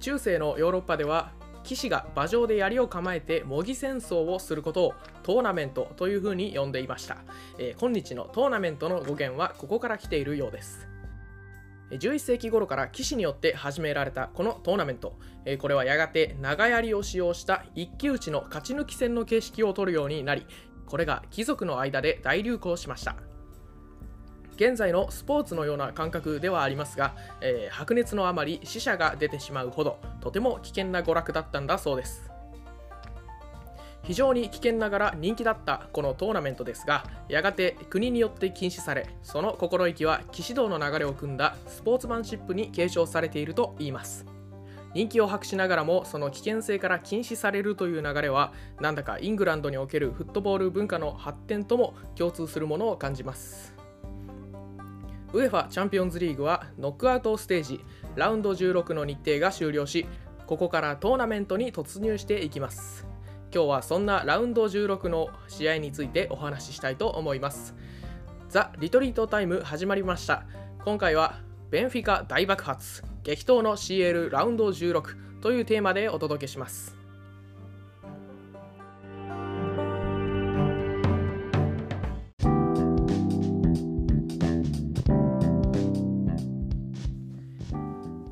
中世のヨーロッパでは騎士が馬上で槍を構えて模擬戦争をすることをトーナメントというふうに呼んでいました、えー今日のトーナメントの語源はここから来ているようです。11世紀頃から騎士によって始められたこのトーナメント、えーこれはやがて長槍を使用した一騎打ちの勝ち抜き戦の形式を取るようになりこれが貴族の間で大流行しました。現在のスポーツのような感覚ではありますが、えー白熱のあまり死者が出てしまうほどとても危険な娯楽だったんだそうです。非常に危険ながら人気だったこのトーナメントですがやがて国によって禁止されその心意気は騎士道の流れを組んだスポーツマンシップに継承されているといいます。人気を博しながらもその危険性から禁止されるという流れはなんだかイングランドにおけるフットボール文化の発展とも共通するものを感じます。ウェファチャンピオンズリーグはノックアウトステージラウンド16の日程が終了しここからトーナメントに突入していきます。今日はそんなラウンド16の試合についてお話ししたいと思います。ザ・リトリートタイム始まりました。今回はベンフィカ大爆発激闘の CL ラウンド16というテーマでお届けします。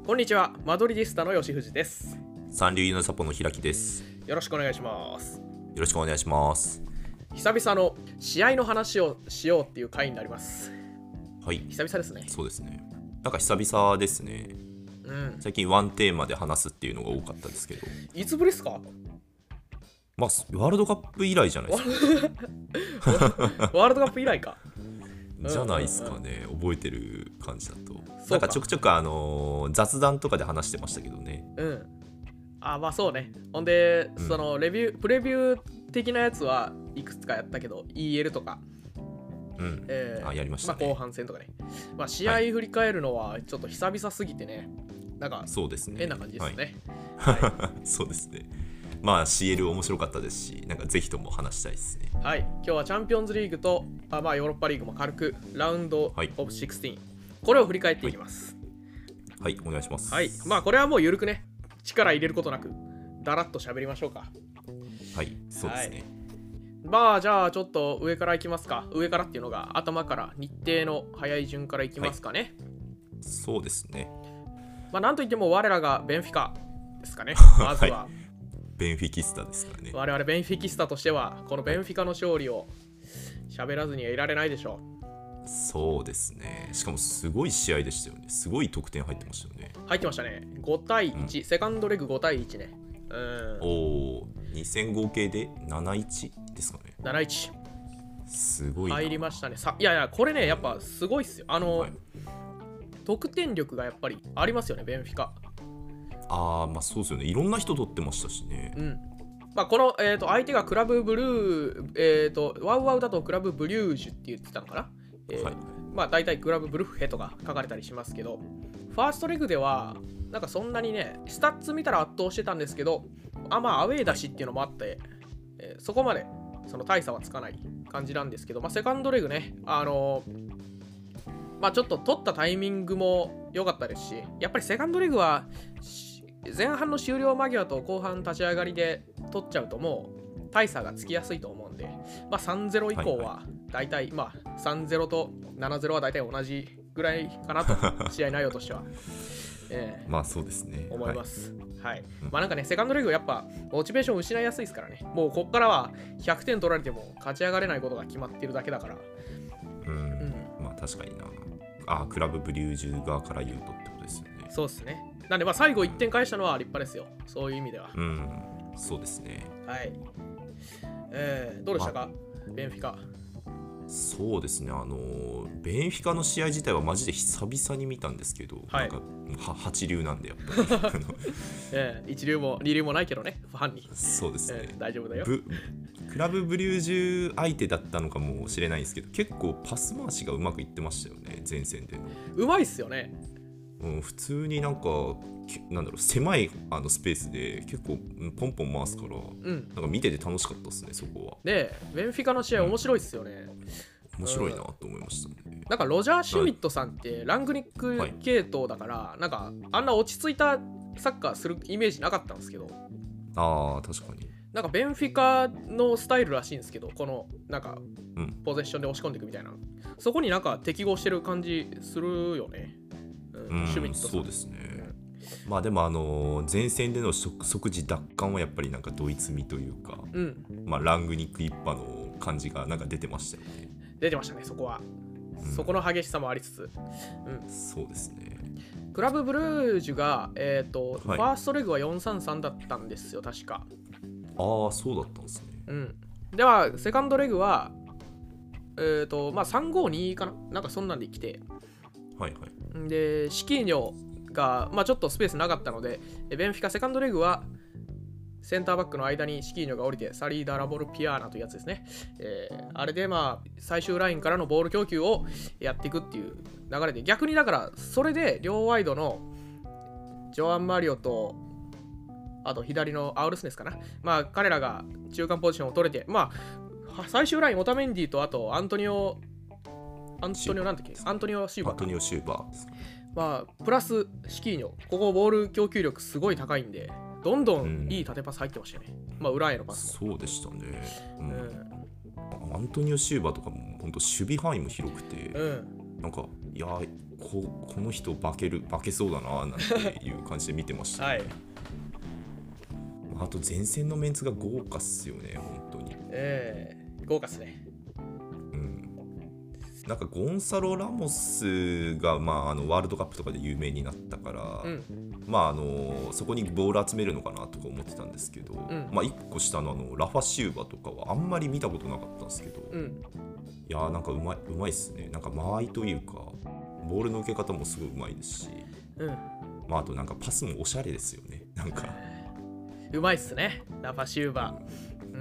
こんにちはマドリディスタの吉藤です三流のサポの開きです。よろしくお願いしますよろしくお願いします。久々の試合の話をしようっていう回になりますはい、久々ですねそうですね。なんか久々ですね。うん最近ワンテーマで話すっていうのが多かったですけど、いつぶりですか？まあ、ワールドカップ以来じゃないですか。ワールドカップ以来かんじゃないですかね、覚えてる感じだと。なんかちょくちょく、あのー雑談とかで話してましたけどね。うんあまあそうねほんで、うんそのレビュープレビュー的なやつはいくつかやったけど EL とか、うん。えーあやりましたねあ、後半戦とかね、まあ、試合振り返るのはちょっと久々すぎてねなんかそうですね。変な感じですね、はい。そうですね。まあ CL 面白かったですし、なんかぜひとも話したいですね。はい、今日はチャンピオンズリーグとあ、まあ、ヨーロッパリーグも軽くラウンドオブはい16、これを振り返っていきます。はい、お願いします。はい、まあこれはもうゆるくね、力入れることなく、だらっと喋りましょうか。はい、そうですね。まあじゃあちょっと上からいきますか。上からっていうのが頭から日程の早い順からいきますかね。そうですね。まあなんといっても我らがベンフィカですかね。まずは、ベンフィキスタですからね。我々ベンフィキスタとしては、このベンフィカの勝利を喋らずにはいられないでしょそうですね。しかもすごい試合でしたよね。すごい得点入ってましたよね。う。入ってましたね。5対1、セカンドレグ5対1ね。うん。おお、2戦合計で7-1ですかね。7-1。すごいな。入りましたね。さいやいや、これね、やっぱすごいっすよ。あの、はい得点力がやっぱりありますよね、ベンフィカ。ああ、まあそうですよね。いろんな人取ってましたしねう。ん。まあ、この、えー、と相手がクラブブルー、えー、と WOWOW だとクラブブリュージュって言ってたのかな、えーはいまあ大体クラブブルッヘとか書かれたりしますけどファーストレグではなんかそんなにねスタッツ見たら圧倒してたんですけどあまあアウェーだしっていうのもあって、えーそこまでその大差はつかない感じなんですけど、まあ、セカンドレグねあのーまあちょっと取ったタイミングも良かったですしやっぱりセカンドレグはし前半の終了間際と後半立ち上がりで取っちゃうともう大差がつきやすいと思うんで、まあ、3-0以降は大体、まあ3-0と7-0は大体同じぐらいかなと 試合内容としては、えーまあそうですね。思います。はい。うんまあなんかね、セカンドレグやっぱモチベーション失いやすいですからね。もうこっからは100点取られても勝ち上がれないことが決まってるだけだから。はい。うん。まあ確かにな。あークラブブリュージュ側から言うとってことですよね。そうですね。なんでまあ最後1点返したのは立派ですよ。そういう意味では。うん。そうですね。はい。えー、どうでしたか、ベンフィカ。そうですね、あのーベンフィカの試合自体はマジで久々に見たんですけど、はいなんかは八流なんでやっぱり えー、一流も二流もないけどね、ファンに。そうですねえー、大丈夫だよ。ブクラブブリュージュ相手だったのかもしれないんですけど結構パス回しがうまくいってましたよね前線で、うまいっすよね。うん、普通になんかきなんだろう狭いあのスペースで結構うんポンポン回すからうん。なんか見てて楽しかったですねそこは。で、ベンフィカの試合面白いっすよね。面白いなと思いましたね、なんかロジャー・シュミットさんってラングニック系統だから、なんかあんな落ち着いたサッカーするイメージなかったんですけど。ああ確かに。なんかベンフィカのスタイルらしいんですけどこのなんかうん。ポゼッションで押し込んでいくみたいな。そこになんか適合してる感じするよね、うんうんシュミットさんそうですね。まあでもあの前線での即即時奪還はやっぱりなんかドイツ味というか、うん。まあ、ラングニック一派の感じがなんか出てましたよね。出てましたねそこは、うん。そこの激しさもありつつ。そうですね。クラブブルージュが、えーとはい。ファーストレグは433だったんですよ確か。ああそうだったんですね。うん。ではセカンドレグはえっ、とまあ352かな？なんかそんなんで来てはいはい。でシキーニョが、まあ、ちょっとスペースなかったのでベンフィカセカンドレグはセンターバックの間にシキーニョが降りてサリーダ・ラボルピアーナというやつですね、えーあれでまあ最終ラインからのボール供給をやっていくっていう流れで逆にだからそれで両ワイドのジョアン・マリオとあと左のアウルスネスかな。まあ彼らが中間ポジションを取れてまあ最終ラインオタメンディとあとアントニオアントニオなんだっけ？アントニオ・シーバーか。アントニオ・シューバー。まあ、プラスシキーニョ、ここボール供給力すごい高いんで、どんどんいい縦パス入ってましたよね。まあ、裏へのパスも。そうでしたね、うん。うん。アントニオ・シューバーとかも本当守備範囲も広くて、うん、なんかいやここの人化ける化けそうだななんていう感じで見てました、はい。あと前線のメンツが豪華っすよね本当に。えー、豪華っすね。うんなんかゴンサロ・ラモスが、まあ、あのワールドカップとかで有名になったから、うん、まああのそこにボール集めるのかなとか思ってたんですけど、ん。まあ1個下のあのラファシューバとかはあんまり見たことなかったんですけど、いうん、やーなんかうまいうまいっすね。なんか間合いというかボールの受け方もすごいうまいですし、うん。まあ、あとなんかパスもおしゃれですよね。なんか。うまいっすね、ラファシューバ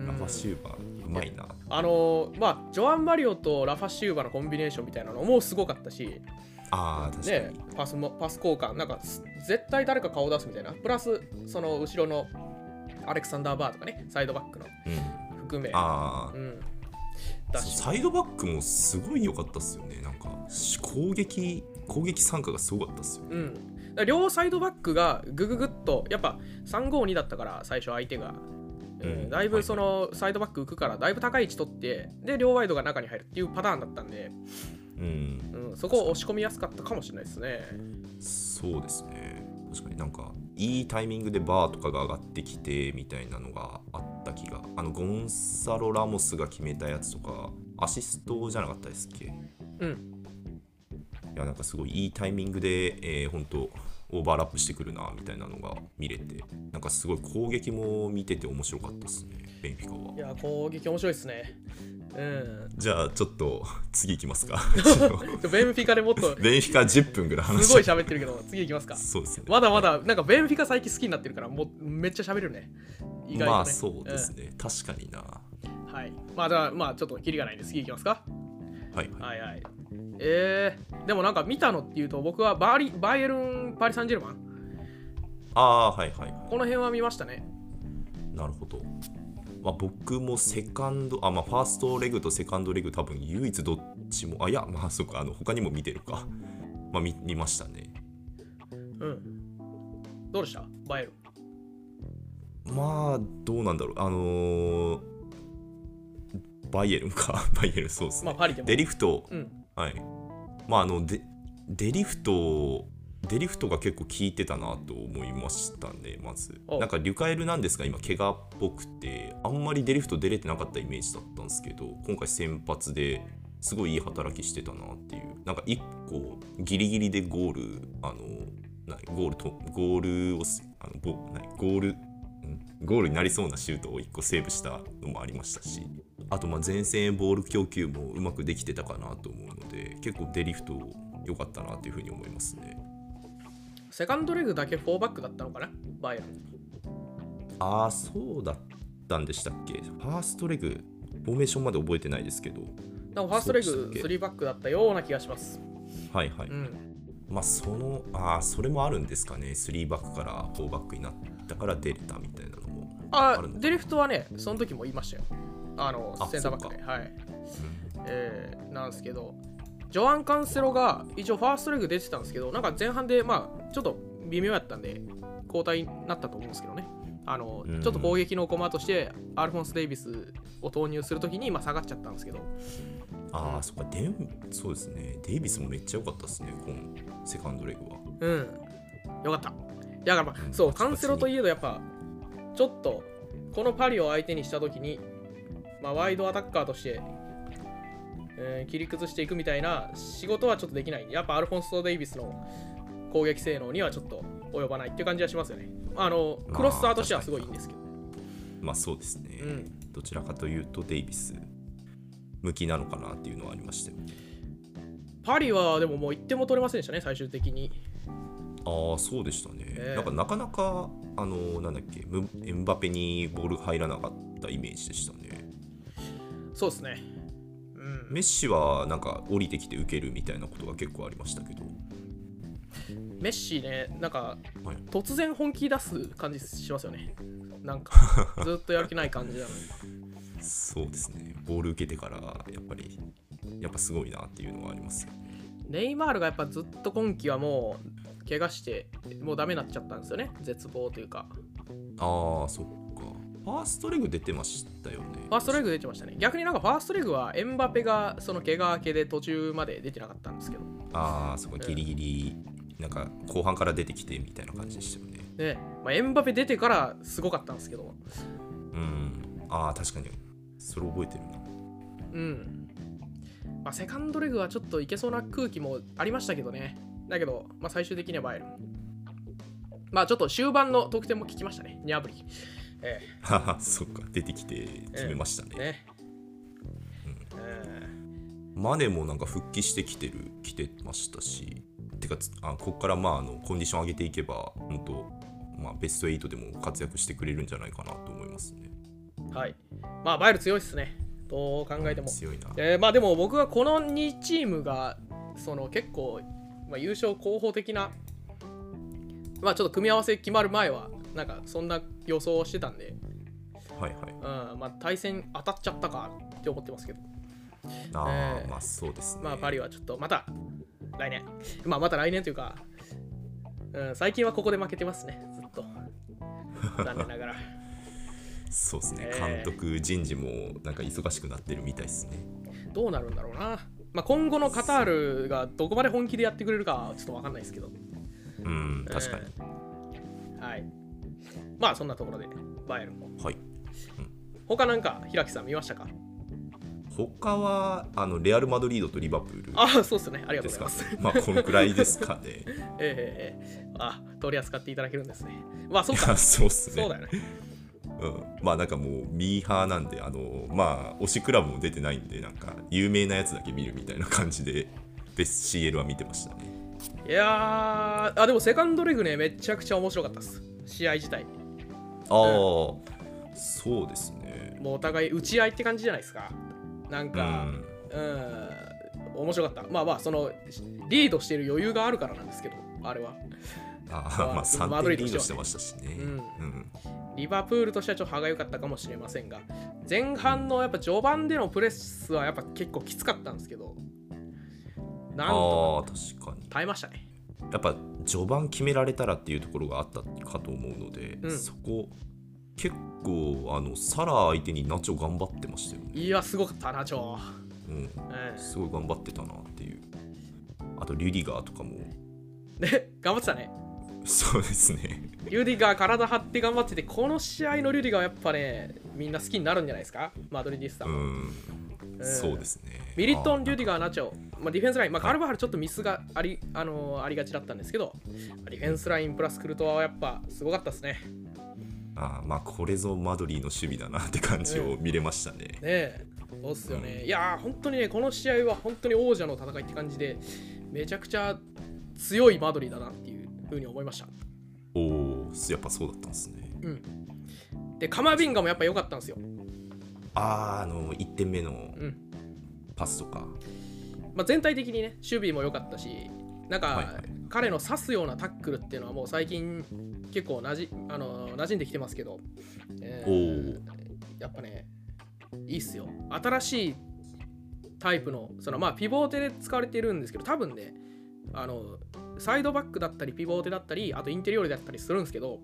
ラファシューバ。ーうまいな。あのーまあ、ジョアン・マリオとラファシューバーのコンビネーションみたいなのもすごかったし、あー確かねに、、パスもパス交換、なんかす絶対誰か顔出すみたいな。プラス、その後ろのアレクサンダー・バーとかね、サイドバックのうん、含め。ああうん。サイドバックもすごい良かったっすよね。なんかし攻撃攻撃参加がすごかったっすよね。うん、両サイドバックがグググッとやっぱ352だったから最初相手が、うんうん。だいぶそのサイドバック浮くからだいぶ高い位置取ってで両ワイドが中に入るっていうパターンだったんで、うん。うん、そこを押し込みやすかったかもしれないですね。そうですね。確かになんかいいタイミングでバーとかが上がってきてみたいなのがあった気があのゴンサロ・ラモスが決めたやつとかアシストじゃなかったですっけ？いうん。やなんかすごいいいタイミングで、えー、本当オーバーラップしてくるなみたいなのが見れてなんかすごい攻撃も見てて面白かったですねベンフィカは。いや攻撃面白いですね。うん。じゃあちょっと次行きますか。ベンフィカでもっと。ベンフィカ10分ぐらい話す。ごい喋ってるけど次行きますか。そうですね。まだまだなんかベンフィカ最近好きになってるからもうめっちゃ喋れるね。意外とね。まあそうですね、確かにな。はい。まあだからまあちょっとキリがないんで次行きますか。いはいはいはい。えー、でもなんか見たのっていうと僕はバーリバイエルン・パリ・サンジェルマンああはいはいこの辺は見ましたね。なるほど。まあ、僕もセカンド、あ、まあ、ファーストレグとセカンドレグ、多分唯一どっちも、あ、いや、まあ、そうか、あの、他にも見てるか。まあ、見見ましたね。うん。どうでした？バイエルン。まあ、どうなんだろう。あのーバイエルンか。バイエルン、そうですね。まあパリでも。デリフト、うん。はい。まあ、あの、デデリフト、デリフトが結構効いてたなと思いましたね、まず。おなんか、リュカエルなんですが、今、怪我っぽくて、あんまりデリフト出れてなかったイメージだったんですけど、今回先発ですごいいい働きしてたなっていう。なんか、1個、ギリギリでゴール、あの、なゴールと、ゴールをす、あのゴなゴール、んゴールになりそうなシュートを1個セーブしたのもありましたし、あとまあ前線へボール供給もうまくできてたかなと思うので、結構デリフト良かったなというふうに思いますね。セカンドレグだけ4バックだったのかな？バイエルン。ああ、そうだったんでしたっけ？ファーストレグ、フォーメーションまで覚えてないですけど、なんかファーストレグそうでしたっけ？3バックだったような気がします。はいはい。うん。まあ、その、ああ、それもあるんですかね。3バックから4バックになったから出れたみたいなのも。ああるのデリフトはね、その時も言いましたよ。あの、あセンターバックで。そはい。えー、なんですけど、ジョアン・カンセロが一応ファーストレグ出てたんですけど、なんか前半で、まあ、ちょっと微妙やったんで、交代になったと思うんですけどね。あのうんちょっと攻撃の駒としてアルフォンス・デイビスを投入するときにまあ下がっちゃったんですけど、ああ、そっか、デンそうですね。デイビスもめっちゃ良かったですね、このセカンドレグは。うん、よかった。だからまあ、うんそう、カンセロといえどやっぱ、ちょっと、このパリを相手にしたときに、まあ、ワイドアタッカーとして、えー切り崩していくみたいな仕事はちょっとできない。やっぱアルフォンソ・デイビスの攻撃性能にはちょっと及ばないっていう感じはしますよね。あの、まあクロスターとしてはすごいいいんですけど。まあそうですね。うんどちらかというと、デイビス向きなのかなっていうのはありましたよね。パリはでももう1点も取れませんでしたね、最終的に。ああ、そうでしたね。ええなんかなかなか、あの、なんだっけ、ムエムバペにボール入らなかったイメージでしたね。そうですね。うん、メッシはなんか降りてきて受けるみたいなことが結構ありましたけど。メッシね、なんかはい突然本気出す感じしますよね。なんか ずっとやる気ない感じなのに。そうですね。ボール受けてから、やっぱり、やっぱすごいなっていうのはありますよね。ネイマールがやっぱずっと今季はもう怪我してもうダメになっちゃったんですよね。絶望というか。ああ、そっか。ファーストレグ出てましたよね。ファーストレグ出てましたね。逆になんかファーストレグはエンバペがその怪我明けで途中まで出てなかったんですけど。ああ、そこギリギリ、なんか後半から出てきてみたいな感じでしたよね。ねまあ、エンバペ出てからすごかったんですけど。うん。ああ、確かに。それ覚えてるな。うん。まあ、セカンドレグはちょっといけそうな空気もありましたけどね。だけど、まあ、最終的にはバイエルン。まあちょっと終盤の得点も聞きましたね。ニャブリ。えははそっか出てきて決めましたね、えね。えマネもなんか復帰してきてる来てましたしてかつあここからまああのコンディション上げていけば本当まあベスト8でも活躍してくれるんじゃないかなと思いますねえはい。まあバイエルン強いっすね。どう考えても。強いなえーまあでも僕はこの2チームがその結構、まあ、優勝候補的なまあちょっと組み合わせ決まる前はなんかそんな予想をしてたんで、はいはい。うんまあ、対戦当たっちゃったかって思ってますけど。ああ、ええまあそうですね。まあパリはちょっとまた来年。まあまた来年というか、うん、最近はここで負けてますね。ずっと。残念ながら。そうですね、ええ監督人事もなんか忙しくなってるみたいですね。どうなるんだろうな、まあ、今後のカタールがどこまで本気でやってくれるかはちょっと分かんないですけど。うん確かに、はい。まあそんなところでバイエルンも。はい。他なんか平木さん見ましたか？他はあのレアル・マドリードとリバプールああそうですね。ありがとうございます。ね。まあこのくらいですかね。ええええええあ取り扱っていただけるんですね。まあそうか。そうっすね。そうだよねうん、まあなんかもうミーハーなんであのまあ推しクラブも出てないんでなんか有名なやつだけ見るみたいな感じでベス CL は見てましたね。いやーあでもセカンドレグねめちゃくちゃ面白かったです。試合自体。ああ、そうですね。もうお互い打ち合いって感じじゃないですか。なんうかん。うん。面白かった。まあまあそのリードしてる余裕があるからなんですけどあれは。あまあーまあ3マドリ点ードとしてはね。リードしてましたしね。うん。うんリバプールとしてはちょっと歯が良かったかもしれませんが前半のやっぱ序盤でのプレスはやっぱ結構きつかったんですけどなんとああ確かに。耐えましたね。やっぱ序盤決められたらっていうところがあったかと思うので、うん。そこ結構あのサラー相手にナチョ頑張ってましたよね、いやすごかったなちょ、うん、えすごい頑張ってたなっていう。あとリュディガーとかも。えね頑張ってたねそうですね。リュディガー体張って頑張っててこの試合のリュディガーはやっぱねみんな好きになるんじゃないですか？マドリディスタうも、ん、そうですね。ミリトン、リュディガガー、ナチョ、まあ、ディフェンスライン、まあ、カルバハルちょっとミスがあり,、あのーありがちだったんですけど、ディフェンスラインプラスクルトワはやっぱすごかったですね。あまあこれぞマドリーの守備だなって感じを見れましたね、ねえ、そうっすよね。いやー、本当にね、この試合は本当に王者の戦いって感じで、めちゃくちゃ強いマドリーだなっていうふうに思いました。おおやっぱそうだったんですねうん。で、カマビンガもやっぱ良かったんですよ。あーあの1点目のうん。パスとか、まあ、全体的にね、守備も良かったし、なんか、はいはい彼の刺すようなタックルっていうのはもう最近結構なじあの馴染んできてますけど、えーやっぱねいいっすよ新しいタイプのそのまあピボーテで使われてるんですけど多分ねあのサイドバックだったりピボーテだったりあとインテリオールだったりするんですけど、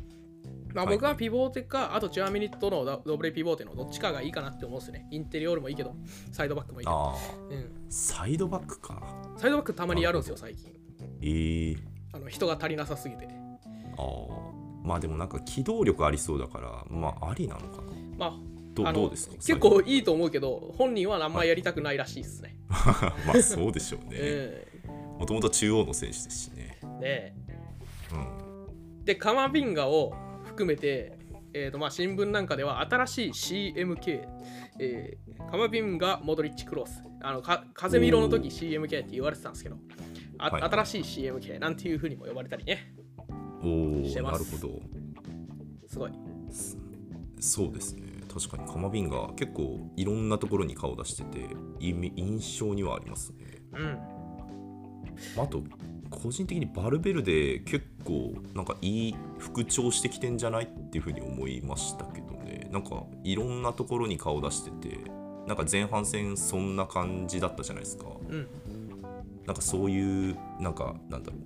まあ、はい。僕はピボーテか、あとチュアミニットのドドブレピボーテのどっちかがいいかなって思うんですよね。インテリオールもいいけどサイドバックもいいけど、うん、サイドバックか。サイドバックたまにやるんですよ最近。えー、あの人が足りなさすぎて。ああ。まあでもなんか機動力ありそうだからまあありなのかな。まあどどうですか？結構いいと思うけど本人はあんまやりたくないらしいですね、まあそうでしょうね。えもともと中央の選手ですしねえねうん。えでカマビンガを含めて、えーとまあ、新聞なんかでは新しい CMK、えーカマビンガモドリッチクロス。あのか風見色の時 CMK って言われてたんですけどあ、はい。新しい CMK なんていうふうにも呼ばれたりね。おおしてます。なるほど。すごい。そうですね。確かにカマビンが結構いろんなところに顔出しててい印象にはありますね。うんあと個人的にバルベルデ結構なんかいい復調してきてんじゃないっていうふうに思いましたけどね。なんかいろんなところに顔出しててなんか前半戦そんな感じだったじゃないですか。うんなんかそういうなんかなんだろう。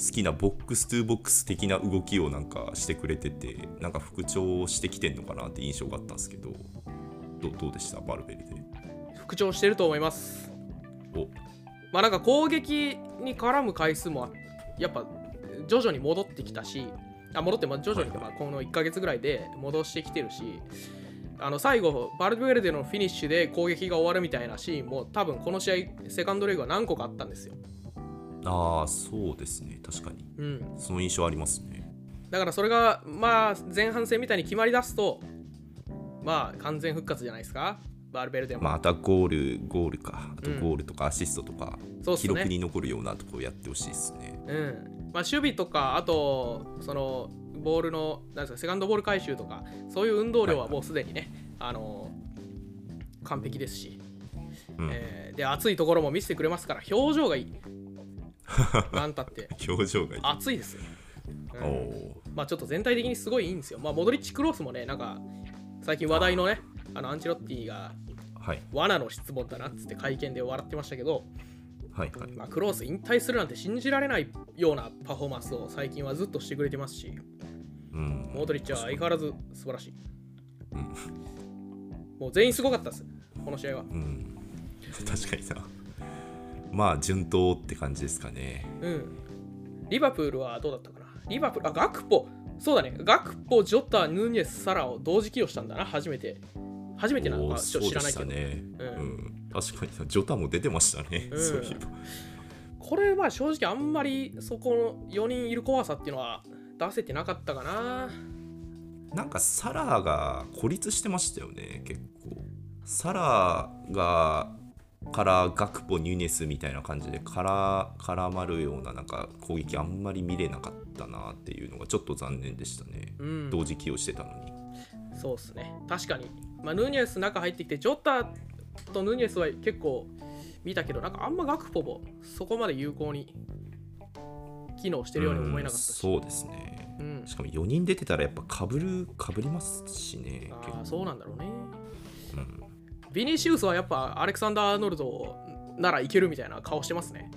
好きなボックス2ボックス的な動きをなんかしてくれててなんか復調してきてんのかなって印象があったんですけどどどうでした？バルベルデ復調してると思います。おまあなんか攻撃に絡む回数もやっぱ徐々に戻ってきたしあ戻ってまあ徐々にはいまあこの1ヶ月ぐらいで戻してきてるしあの最後バルベルデのフィニッシュで攻撃が終わるみたいなシーンも多分この試合セカンドレグは何個かあったんですよ、ああそうですね。確かに。うん、その印象ありますね。だからそれがまあ前半戦みたいに決まり出すとまあ完全復活じゃないですかバルベルデも、またゴールゴールか。あとうん。ゴールとかアシストとか、そうっすね。記録に残るようなところやってほしいですね。うん。まあ、守備とかあとそのボールのなんですかセカンドボール回収とかそういう運動量はもうすでにね、あの完璧ですし、うん。えーで熱いところも見せてくれますから表情がいい。なんたって。表情がいい。熱いですよ、うん。おおまあちょっと全体的にすごいいいんですよ。まあモドリッチクロスもねなんか最近話題のねあのアンチェロッティがはい。罠の質問だなっつって会見で笑ってましたけど、はいはい。まあ、クロース引退するなんて信じられないようなパフォーマンスを最近はずっとしてくれてますし、うん。モドリッチは相変わらず素晴らしい。うん。もう全員すごかったです、この試合は。うん。確かにな。まあ順当って感じですかね。うん。リバプールはどうだったかな。リバプール、あ、ガクポ、そうだね、ガクポ、ジョタ、ヌニエス、サラを同時起用したんだな、初めて。初めてなのおーかちょっと知らないけど。そうでしたね、ううんん確かになジョタも出てましたね、うんそういえばこれは正直あんまりそこの4人いる怖さっていうのは出せてなかったかな。なんかサラが孤立してましたよね結構サラがからガクポニュネスみたいな感じでから絡まるようななんか攻撃あんまり見れなかったなっていうのがちょっと残念でしたね、うん。同時起用してたのにそうですね。確かに。まあ、ヌニエス中入ってきて、ジョタとヌニエスは結構見たけど、なんかあんまガクポもそこまで有効に機能してるように思えなかったそうですねうん。しかも4人出てたらやっぱかぶるかぶりますしね結ああ、そうなんだろうね。構うんビニシウスはやっぱアレクサンダー・アーノルドならいけるみたいな顔してますね。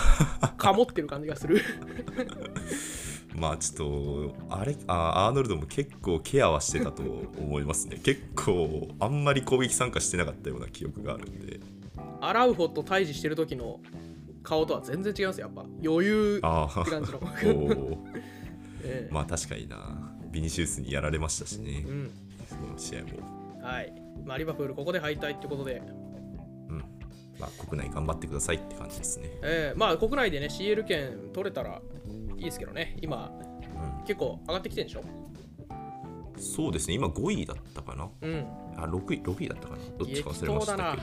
かもってる感じがする。まあちょっとあれあアーノルドも結構ケアはしてたと思いますね。結構あんまり攻撃参加してなかったような記憶があるんで。アラウホと対峙してる時の顔とは全然違いますよ、やっぱ。余裕って感じの。まあ確かにな。ビニシウスにやられましたしね。うん。その試合も。はい。まあ、リバプールここで敗退ってことで、うん。まあ国内頑張ってくださいって感じですね。えーまあ国内でね CL 権取れたらいいですけどね。今う結構上がってきてるんでしょ？んそうですね。今5位だったかな？うん。あ6位6位だったかな？どっちか忘れましたけど。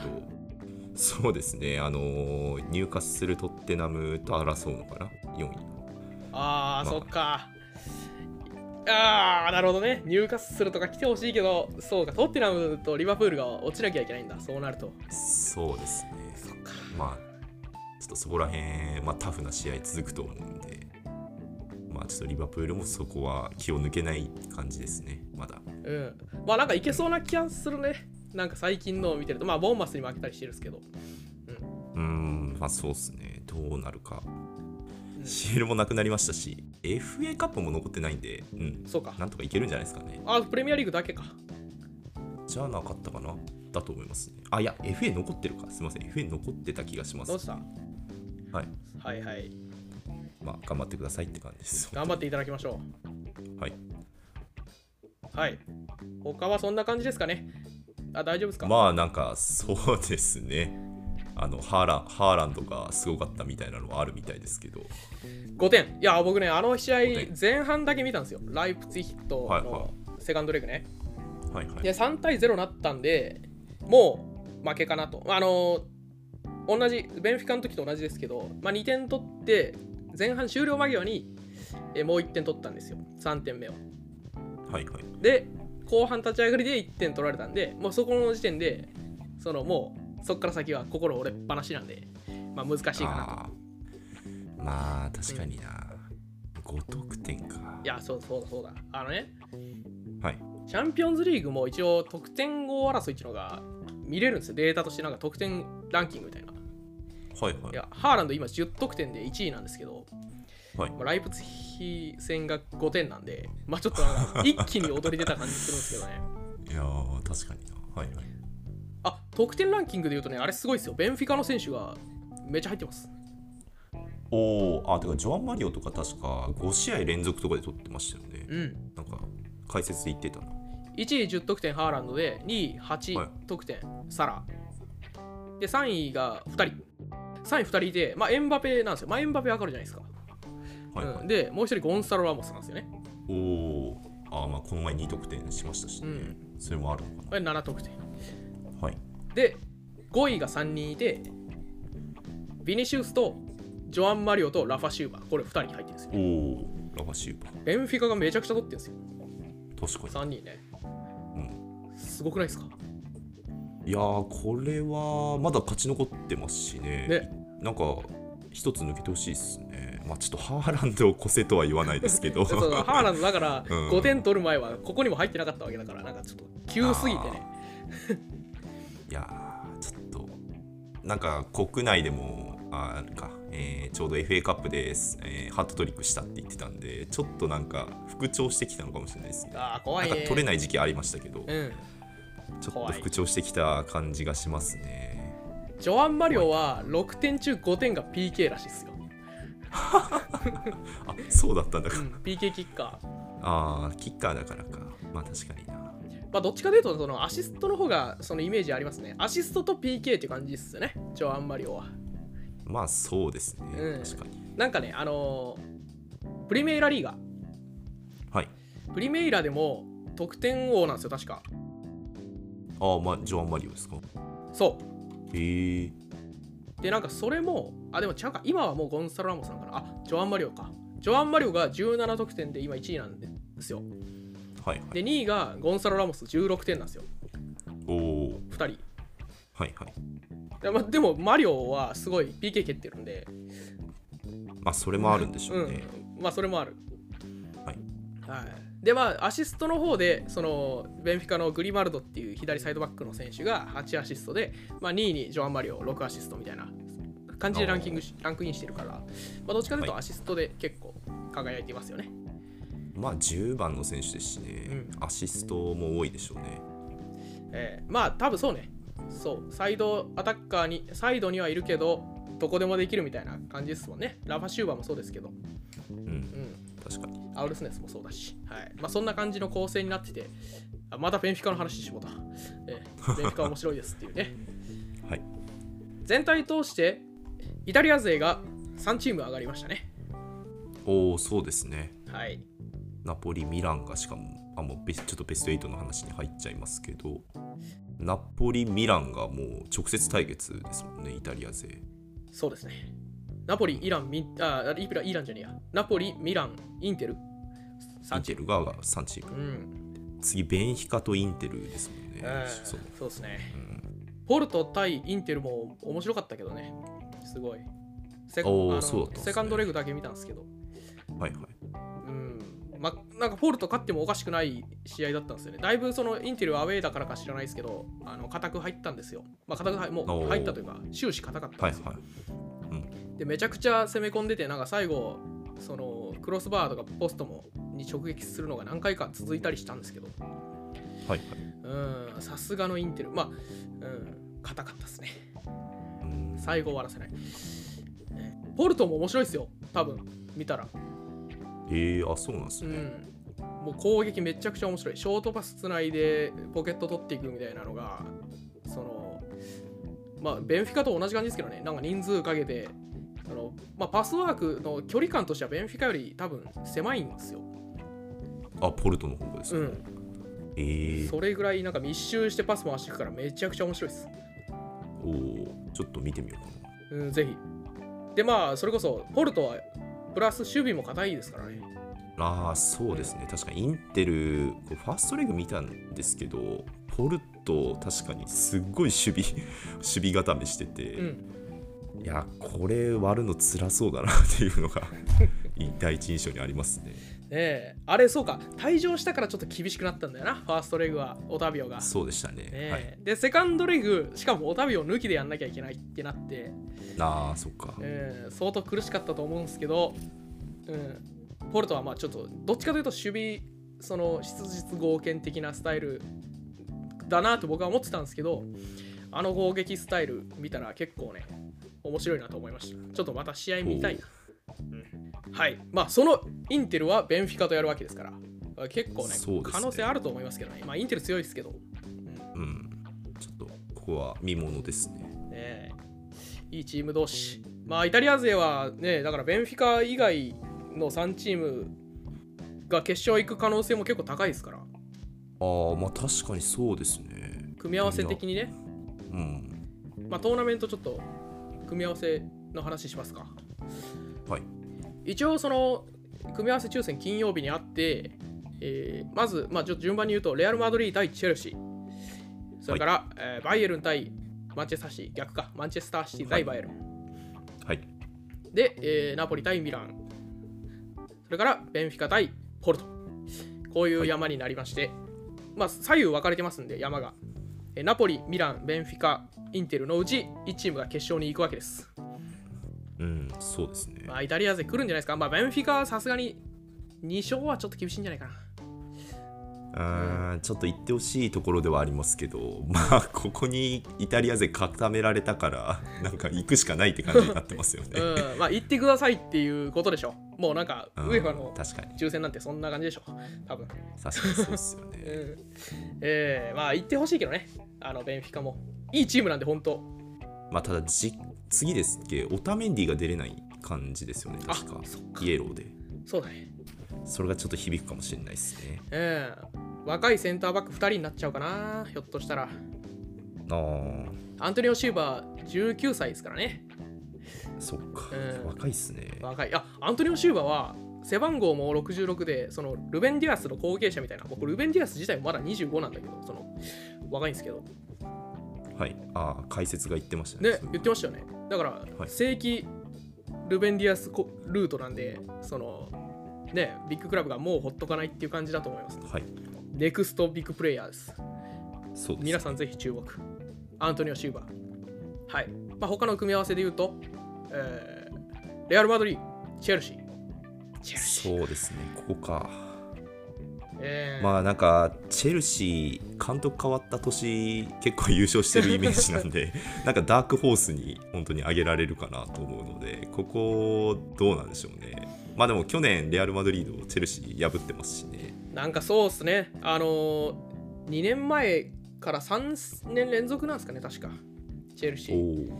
そうですね。あのーニューカッスルトッテナムと争うのかな？4位。あー、まあ。そっか。あーなるほどね。入荷するとか来てほしいけどそうか。トッテナムとリバプールが落ちなきゃいけないんだ。そうなると。そうですね。まあちょっとそこら辺、まあ、タフな試合続くと思うんでまあちょっとリバプールもそこは気を抜けない感じですね。まだ。うん。まあなんかいけそうな気がするね。なんか最近のを見てると。まあボーンマスに負けたりしてるんですけど。うーん。まあそうっすね。どうなるか。うん。シールもなくなりましたし FA カップも残ってないんでうん。そうか。なんとかいけるんじゃないですかね。あプレミアリーグだけか。じゃなかったかな。だと思いますね。あいや FA 残ってるか。すいません。FA 残ってた気がします。どうした？はい。はいはいまあ頑張ってくださいって感じです頑張っていただきましょはい、うはい。他はそんな感じですかね。あ大丈夫ですか、まあなんかそうですね。あのハーランハーランドがすごかったみたいなのはあるみたいですけど。5点いや僕ねあの試合5前半だけ見たんですよ。ライプツィヒットのセカンドレグね、はいはい。で3対0になったんでもう負けかなと。あの同じベンフィカの時と同じですけど、まあ、2点取って前半終了間際にえもう1点取ったんですよ。3点目を。はいはい。で後半立ち上がりで1点取られたんでもうそこの時点でそのもうそこから先は心折れっぱなしなんで、まあ、難しいかなと。まあ確かにな、5得点か。いやそうそうだそうだ。あのね。はい。チャンピオンズリーグも一応得点王争いっていうのが見れるんですよ。データとしてなんか得点ランキングみたいなはいはい。いやハーランド今10得点で1位なんですけど、はい。まあライプツヒ戦が5点なんでまあちょっとなんか一気に踊り出た感じするんですけどね。いやー確かにな。はいはい。あ得点ランキングで言うとねあれすごいですよ。ベンフィカの選手がめっちゃ入ってます。おおあてかジョアン・マリオとか確か5試合連続とかで取ってましたよね、うん。なんか解説で言ってたな。1位10得点ハーランドで2位はい。8得点、サラ。で3位が2人3位2人いて、まあ、エンバペなんですよ、まあ、エンバペわかるじゃないですか、はいはい、うん。でもう一人ゴンサロ・ラモスなんですよね。おおあまあこの前2得点しましたしね、うん。それもあるのかこれ7得点。なはい。で5位が3人いてビニシウスとジョアン・マリオとラファ・シューバー。これ2人入ってるんですよ。おおラファシューバベンフィカがめちゃくちゃ取ってるんですよ。ー確かに。3人ね。うん。すごくないですか？いやーこれはまだ勝ち残ってますしね。ね。なんか一つ抜けてほしいですね。まあちょっとハーランドを越せとは言わないですけど。そうそうハーランドだから うん。5点取る前はここにも入ってなかったわけだからなんかちょっと急すぎてね。いやーちょっとなんか国内でもあか、えーちょうど FA カップです、えーハットトリックしたって言ってたんでちょっとなんか復調してきたのかもしれないですね。ああ怖ね。ないんか取れない時期ありましたけど、うんちょっと復調してきた感じがしますね。ジョアン・マリオは6点中5点が PK らしいですよ、あそうだったんだ。かうん、PK キッカー。ああキッカーだからか。まあ確かにな。まあどっちかというとそのアシストの方がそのイメージありますね。アシストと PK っていう感じですよね。ジョアン・マリオは。まあそうですね、うん。確かに。なんかねあのープリメイラリーガ。はい。プリメイラでも得点王なんですよ確かああまあジョアン・マリオですか？そへえ。うでなんかそれもあでも違うか。今はもうゴンサロ・ラモスなのかな。あジョアン・マリオか。ジョアン・マリオが17得点で今1位なんですよ。はいはい。で2位がゴンサロ・ラモス16点なんですよ。おお2人。はいはい。で,、ま、でもマリオはすごい PK 蹴ってるんで。まあそれもあるんでしょうね、うん、まあそれもある。はい。はい、でまあアシストの方でそのベンフィカのグリマルドっていう左サイドバックの選手が8アシストで、まあ、2位にジョアン・マリオ6アシストみたいな感じでランキングしランクインしてるから、まあ、どっちかというとはい。アシストで結構輝いていますよね、まあ10番の選手ですしね、うアシストも多いでしょうね。えーまあ多分そうね。そう。サイドアタッカーにサイドにはいるけどどこでもできるみたいな感じですもんね。ラファシューバーもそうですけど、うん。うん、確かに。アウルスネスもそうだし、はい。まあ、そんな感じの構成になっててあまたベンフィカの話しもうた、えーベンフィカ面白いですっていうね。はい。全体通してイタリア勢が3チーム上がりましたね。おおそうですね。はい。ナポリミランがしかもあもうちょっとベスト8の話に入っちゃいますけど。ナポリミランがもう直接対決ですもんねイタリア勢。そうですねナポリイランミあイランイランじゃねえや。ナポリミランインテル。イ3チーンテルが3チーム。ムうん。次ベンヒカとインテルですもんね、えーそう。そうですね。うん。ポルト対インテルも面白かったけどね。すごい。セね。セカンドレグだけ見たんですけど。はいはい。うん。まなんかポルト勝ってもおかしくない試合だったんですよね。だいぶそのインテルはアウェーだからか知らないですけど、あの固く入ったんですよ。まあ、固く入もう入ったというか、終始硬かったんですよ。はいはいでめちゃくちゃ攻め込んでてなんか最後そのクロスバーとかポストもに直撃するのが何回か続いたりしたんですけど。はいはい。うんさすがのインテル。まあうん硬かったですね。うん。最後終わらせない。ねポルトも面白いですよ多分。見たら。えー、あそうなんですね、うん。もう攻撃めちゃくちゃ面白い。ショートパスつないでポケット取っていくみたいなのがそのまあベンフィカと同じ感じですけどね。なんか人数かけてあの、まあ、パスワークの距離感としてはベンフィカより多分狭いんですよ、あポルトの方がですか、うん、えー、それぐらいなんか密集してパス回していくからめちゃくちゃ面白いです、おーちょっと見てみようかな。うん、ぜひ。でまあそれこそポルトはプラス守備も硬いですからね。ああそうですね。確かにインテルファーストレグ見たんですけどポルト確かにすっごい守備 守備固めしてて、うんいやこれ割るの辛そうだなっていうのが 第一印象にありますね。ねえ。あれそうか。退場したからちょっと厳しくなったんだよな。ファーストレグはオタビオが。そうでしたね。はい。でセカンドレグしかもオタビオ抜きでやんなきゃいけないってなって、ああそっか。えー相当苦しかったと思うんですけど、うん、ポルトはまあちょっとどっちかというと守備その質実剛健的なスタイルだなと僕は思ってたんですけどあの攻撃スタイル見たら結構ね面白いなと思いました。ちょっとまた試合見たいな、う。ん、はい。まあそのインテルはベンフィカとやるわけですから。結構ねね。可能性あると思いますけどね。まあインテル強いですけど。うん。ちょっとここは見ものですね。ねえ。いいチーム同士。まあ、イタリア勢はね、だからベンフィカ以外の3チームが決勝行く可能性も結構高いですから、ああまあ確かにそうですね。組み合わせ的にね、うん。まあ、トーナメントちょっと組み合わせの話しますか。はい一応、その組み合わせ抽選金曜日にあって、えーまず、まあ、ちょっと順番に言うと、レアル・マドリー対チェルシー、それから、えーバイエルン対マンチェスターシティ、逆か、マンチェスターシティ対バイエルン。はいで、えーナポリ対ミラン。それからベンフィカ対ポルト。こういう山になりまして、まあ左右分かれてますんで、山が。えーナポリ、ミラン、ベンフィカ、インテルのうち1チームが決勝に行くわけです。うんそうですねまあイタリア勢来るんじゃないですか。まあベンフィカはさすがに2勝はちょっと厳しいんじゃないかな。あーちょっと言ってほしいところではありますけど まあここにイタリア勢固められたからなんか行くしかないって感じになってますよねうん、まあ行ってくださいっていうことでしょ。もうなんか、うんウェファの確かに抽選なんてそんな感じでしょ。多分。確かにそうですよ うねんえー、まあ行ってほしいけどね。あのベンフィカも。いいチームなんで、本当まあただじ次ですっけオタメンディが出れない感じですよね確かあそっイエローでそうだね。それがちょっと響くかもしれないですねええ若いセンターバック2人になっちゃうかな、ひょっとしたら。あーアントニオ・シューバー19歳ですからね。そっか、うん若いっすね若い。あ、アントニオ・シューバーは背番号も66で、そのルベン・ディアスの後継者みたいな。僕、ルベン・ディアス自体もまだ25なんだけど、その若いんですけど。はいああ解説が言ってましたねね、言ってましたよね。だから、はい正規ルベン・ディアスこルートなんで、その、ね、ビッグクラブがもうほっとかないっていう感じだと思います。はいネクストビッグプレイヤーです。そうです皆さんぜひ注目。アントニオ・シューバー。はい。まあ、他の組み合わせで言うと、えーレアル・マドリー、チェルシー。チェルシー。そうですねここかえーまあなんかチェルシー監督変わった年結構優勝してるイメージなんで なんかダークホースに本当に挙げられるかなと思うのでここどうなんでしょうねまあでも去年レアル・マドリードをチェルシー破ってますしねなんかそうっすね。あのー、2年前から3年連続なんですかね、確か。チェルシおー。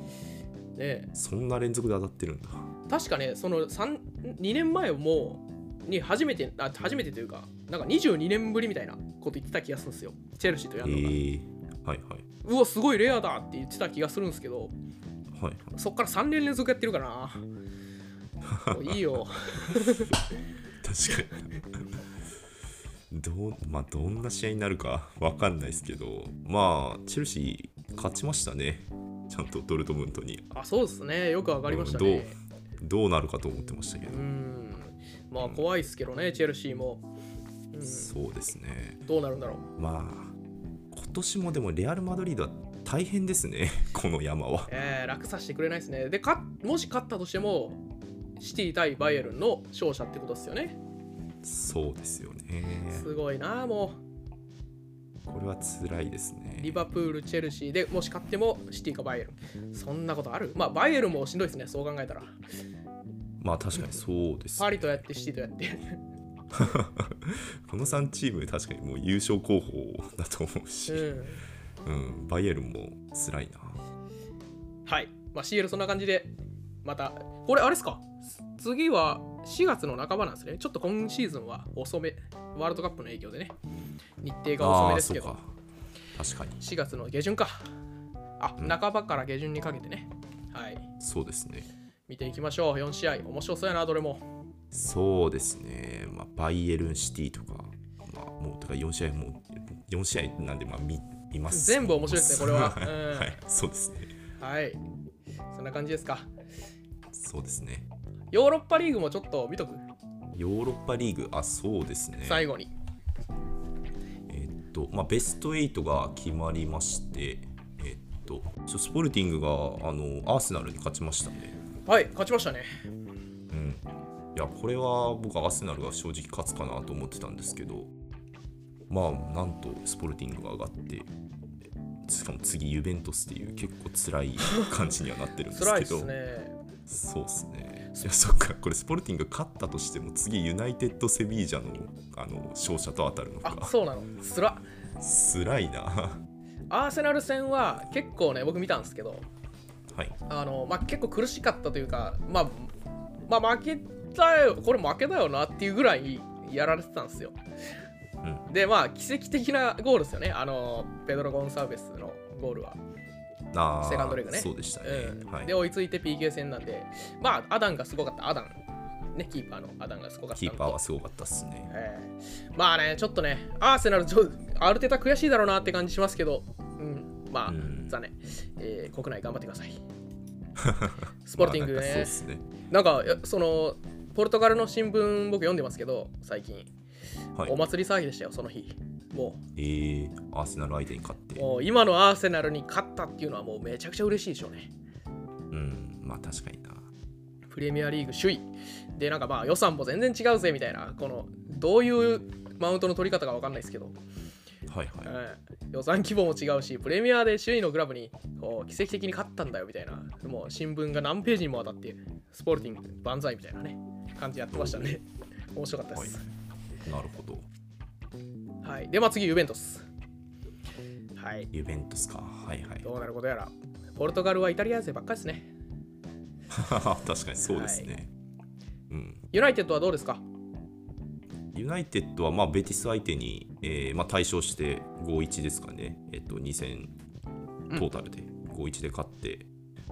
おね、そんな連続で当たってるんだ確かね、その3 2年前もに初めて、あ初めてというか、なんか22年ぶりみたいなこと言ってた気がするんですよ。チェルシーとやえるのが。ー、はいはいうわ、すごいレアだって言ってた気がするんですけど、はいそっから3年連続やってるからいいよ。確かにどうまあどんな試合になるかわかんないですけどまあチェルシー勝ちましたねちゃんとドルトムントにあ、そうですね。よくわかりましたね。どうなるかと思ってましたけど、うん。まあ怖いですけどね、チェルシーも。うん、そうですね。どうなるんだろう。まあ今年もでもレアル・マドリードは大変ですね。この山は。えー楽させてくれないですね。でかもし勝ったとしてもシティ対バイエルンの勝者ってことですよね。そうですよね。すごいなもこれは辛いですね。うリバプールチェルシーでもし勝ってもシティかバイエルン。そんなことある？まあバイエルンもしんどいですねそう考えたら。まあ確かにそうです、パリとやってシティとやって この3チーム確かにもう優勝候補だと思うし、うん。うん、バイエルンも辛いな。はい、まあ、CL そんな感じでまたこれあれですか？次は4月の半ばなんですね。ちょっと今シーズンは遅めワールドカップの影響でね。日程が遅めですけど。確かに。4月の下旬か。あ、うん。半ばから下旬にかけてね。はい。そうですね。見ていきましょう。4試合面白そうやなどれもそうですね、まあ、バイエルンシティとか、まあ、もうだから4試合もう4試合なんでまあ見見ます。全部面白いですねこれは。うん。はい。そうですね。はい。そんな感じですか。そうですね。ヨーロッパリーグもちょっと見とく？ヨーロッパリーグ？あそうですね。最後に。えっとまあベスト8が決まりましてえっとスポルティングがあのアーセナルに勝ちましたね。はい勝ちましたね。うんいやこれは僕アーセナルが正直勝つかなと思ってたんですけどまあなんとスポルティングが上がってしかも次ユベントスっていう結構辛い感じにはなってるんですけど。ね。そうっすね。いやそっか。これスポルティング勝ったとしても次ユナイテッド・セビージャのあの勝者と当たるのか。あそうなの。つら辛いな。アーセナル戦は結構ね僕見たんですけどはい。あの、まあ、結構苦しかったというか、まあ、まあ負けたよこれ負けだよなっていうぐらいやられてたんですよ。うん。でまあ奇跡的なゴールですよね。あのペドロ・ゴンサーベスのゴールは、セカンドレグね。そうでしたね、うん。はい。で追いついて PK 戦なんで。まあアダンがすごかった。アダン。ねキーパーのアダンがすごかったキーパーーはすごかったっすね。ええ。まあねちょっとねアーセナルちょある程度悔しいだろうなって感じしますけど。うん。まあ、うん。残念、えー国内頑張ってください。スポルティングまあなんかそうねっすね。なんかそのポルトガルの新聞僕読んでますけど最近、はい。お祭り騒ぎでしたよその日。もえー、アーセナル相手に勝って。うもう今のアーセナルに勝ったっていうのはもうめちゃくちゃ嬉しいでしょうね。うんまあ確かにな。プレミアリーグ首位。でなんかまあ予算も全然違うぜみたいなこのどういうマウントの取り方か分かんないですけど、はいはい。うん予算規模も違うしプレミアで首位のクラブにこう奇跡的に勝ったんだよみたいな。もう新聞が何ページにもわたってスポルティング万歳みたいなね感じやってましたね。面白かったです、なるほど。はい、でまあ次ユベントス。はい。ユベントスか。はいはい。どうなることやら。ポルトガルはイタリア勢ばっかりですね。確かにそうですね、うん。ユナイテッドはどうですか？ユナイテッドはまあベティス相手に、えーまあ、大勝して5-1ですかね、えっと、2戦トータルで5-1で勝って、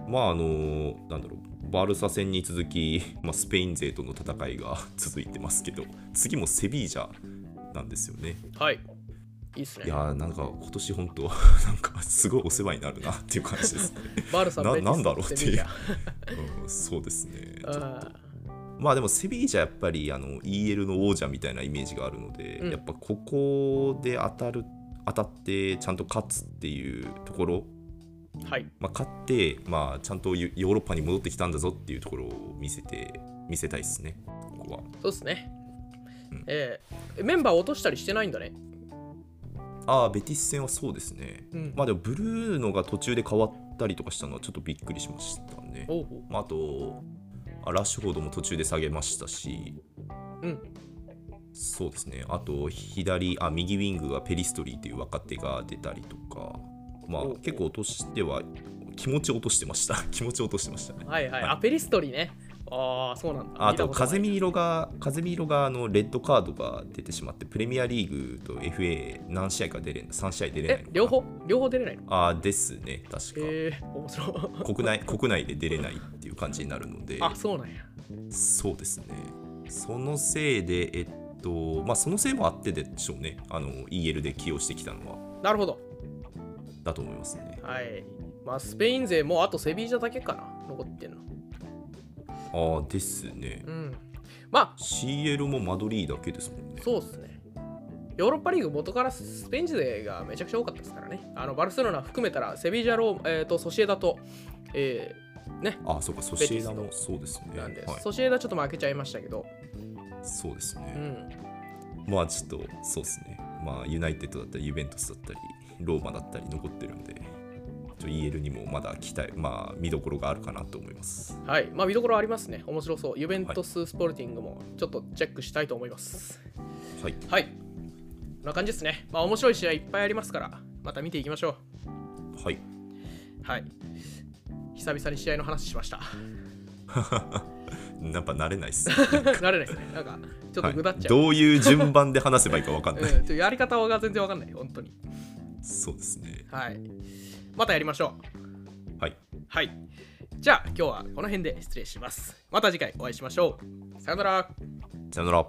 まああのなんだろうバルサ戦に続き、まあ、スペイン勢との戦いが 続いてますけど次もセビージャなんですよね。はい。いいっすね。いやーなんか今年本当 なんかすごいお世話になるなっていう感じですね、バルサななんだろうっていう。うん、そうですね。ャちょっと。まあでもセビージャやっぱりあの EL の王者みたいなイメージがあるので、うん。やっぱここで当たる当たってちゃんと勝つっていうところ、うんはい。まあ、勝って、まあ、ちゃんとヨヨーロッパに戻ってきたんだぞっていうところを見せて見せたいですねここは。そうっすね、うん。えーメンバー落としたりしてないんだね。ああベティス戦はそうですね、うん。まあでもブルーノが途中で変わったりとかしたのはちょっとびっくりしましたね、おうまあ、あとあラッシュフォードも途中で下げましたし。うん。そうですね。あと左あ右ウィングがペリストリーという若手が出たりとかまあ結構落としては気持ち落としてました。気持ち落としてました。ねはいはい、はい。アペリストリーね。ああそうなんだ。あと風見色が風見色があのレッドカードが出てしまってプレミアリーグと FA 何試合か出れん3試合出れない両方？両方出れないの？あーですね。確か、えー、面白い。国内国内で出れないっていう感じになるので。あそうなんや。そうですね。そのせいでえっとまあそのせいもあってでしょうね。あの EL で起用してきたのは。なるほどだと思いますね。はい。まあスペイン勢もあとセビージャだけかな。残ってんの。ああですね。うん。まあ CL もマドリーだけですもんね。そうっすね。ヨーロッパリーグ元からスペイン勢がめちゃくちゃ多かったですからね。あのバルセロナ含めたらセビージャロー、えー、とソシエダと、えーね。あそうかソシエダもそうですね。なんで、はい、ソシエダちょっと負けちゃいましたけど、そうですうね、ん、まあちょっとそうですね。まあユナイテッドだったりユベントスだったりローマだったり残ってるんで EL にもまだ期待まあ見どころがあるかなと思います。はい。まあ見どころありますね。面白そう。ユベントス・スポルティングもちょっとチェックしたいと思います。はい。はい。こんな感じですね。まあ面白い試合いっぱいありますからまた見ていきましょはい。うはい。久々に試合の話しました。やっぱ慣れないっす、慣れないですね。なんかちょっはい。とぐだっちゃう、どういう順番で話せばいいか分かんない。うん、やり方が全然わかんない。本当にそうですね。はいまたやりましょうはい。はいじゃあ今日はこの辺で失礼しますまた次回お会いしましょうさよならさよなら。